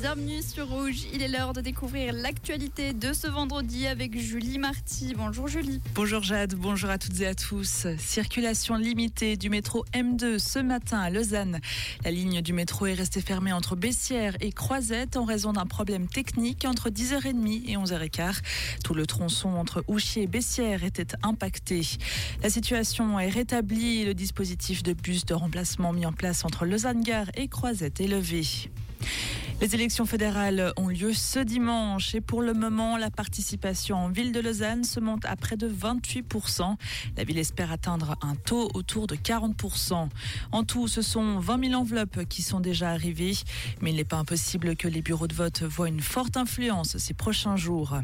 bienvenue sur Rouge. Il est l'heure de découvrir l'actualité de ce vendredi avec Julie Marty. Bonjour Julie. Bonjour Jade, bonjour à toutes et à tous. Circulation limitée du métro M2 ce matin à Lausanne. La ligne du métro est restée fermée entre Bessières et Croisette en raison d'un problème technique entre 10h30 et 11h15. Tout le tronçon entre Ouchier et Bessières était impacté. La situation est rétablie le dispositif de bus de remplacement mis en place entre Lausanne-Gare et Croisette est levé. Les élections fédérales ont lieu ce dimanche et pour le moment, la participation en ville de Lausanne se monte à près de 28%. La ville espère atteindre un taux autour de 40%. En tout, ce sont 20 000 enveloppes qui sont déjà arrivées, mais il n'est pas impossible que les bureaux de vote voient une forte influence ces prochains jours.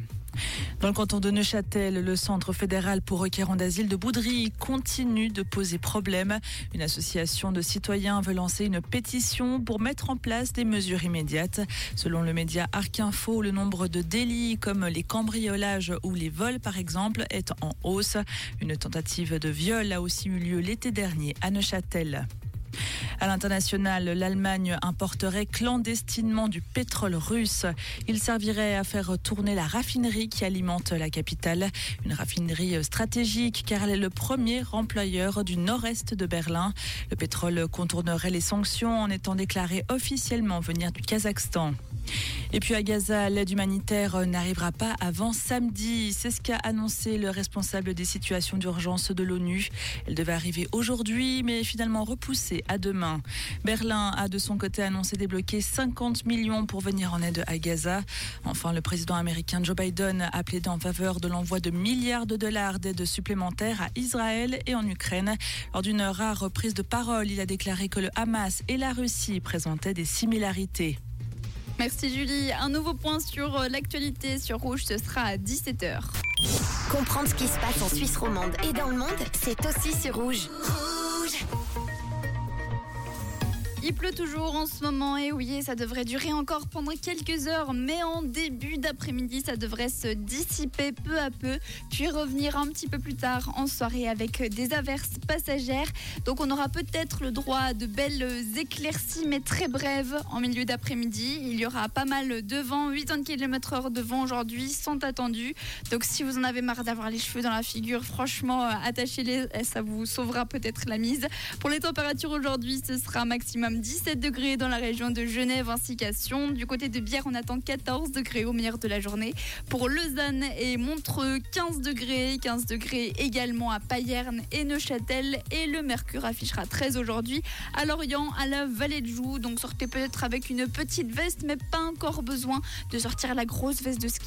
Dans le canton de Neuchâtel, le Centre fédéral pour requérants d'asile de Boudry continue de poser problème. Une association de citoyens veut lancer une pétition pour mettre en place des mesures immédiates. Selon le média Arc Info, le nombre de délits comme les cambriolages ou les vols par exemple est en hausse. Une tentative de viol a aussi eu lieu l'été dernier à Neuchâtel. À l'international, l'Allemagne importerait clandestinement du pétrole russe. Il servirait à faire tourner la raffinerie qui alimente la capitale. Une raffinerie stratégique car elle est le premier employeur du nord-est de Berlin. Le pétrole contournerait les sanctions en étant déclaré officiellement venir du Kazakhstan. Et puis à Gaza, l'aide humanitaire n'arrivera pas avant samedi. C'est ce qu'a annoncé le responsable des situations d'urgence de l'ONU. Elle devait arriver aujourd'hui, mais finalement repoussée à demain. Berlin a de son côté annoncé débloquer 50 millions pour venir en aide à Gaza. Enfin, le président américain Joe Biden a plaidé en faveur de l'envoi de milliards de dollars d'aide supplémentaires à Israël et en Ukraine. Lors d'une rare reprise de parole, il a déclaré que le Hamas et la Russie présentaient des similarités. Merci Julie. Un nouveau point sur euh, l'actualité sur Rouge, ce sera à 17h. Comprendre ce qui se passe en Suisse romande et dans le monde, c'est aussi sur Rouge. Rouge il pleut toujours en ce moment et oui, ça devrait durer encore pendant quelques heures, mais en début d'après-midi, ça devrait se dissiper peu à peu, puis revenir un petit peu plus tard en soirée avec des averses passagères. Donc on aura peut-être le droit à de belles éclaircies, mais très brèves en milieu d'après-midi. Il y aura pas mal de vent, 80 km/h de vent aujourd'hui sont attendus. Donc si vous en avez marre d'avoir les cheveux dans la figure, franchement, attachez-les, ça vous sauvera peut-être la mise. Pour les températures aujourd'hui, ce sera maximum 17 degrés dans la région de Genève ainsi qu'à Sion. Du côté de Bière, on attend 14 degrés au meilleur de la journée. Pour Lausanne et Montreux, 15 degrés. 15 degrés également à Payerne et Neuchâtel. Et le mercure affichera 13 aujourd'hui à Lorient, à la Vallée de Joux. Donc sortez peut-être avec une petite veste, mais pas encore besoin de sortir la grosse veste de ski.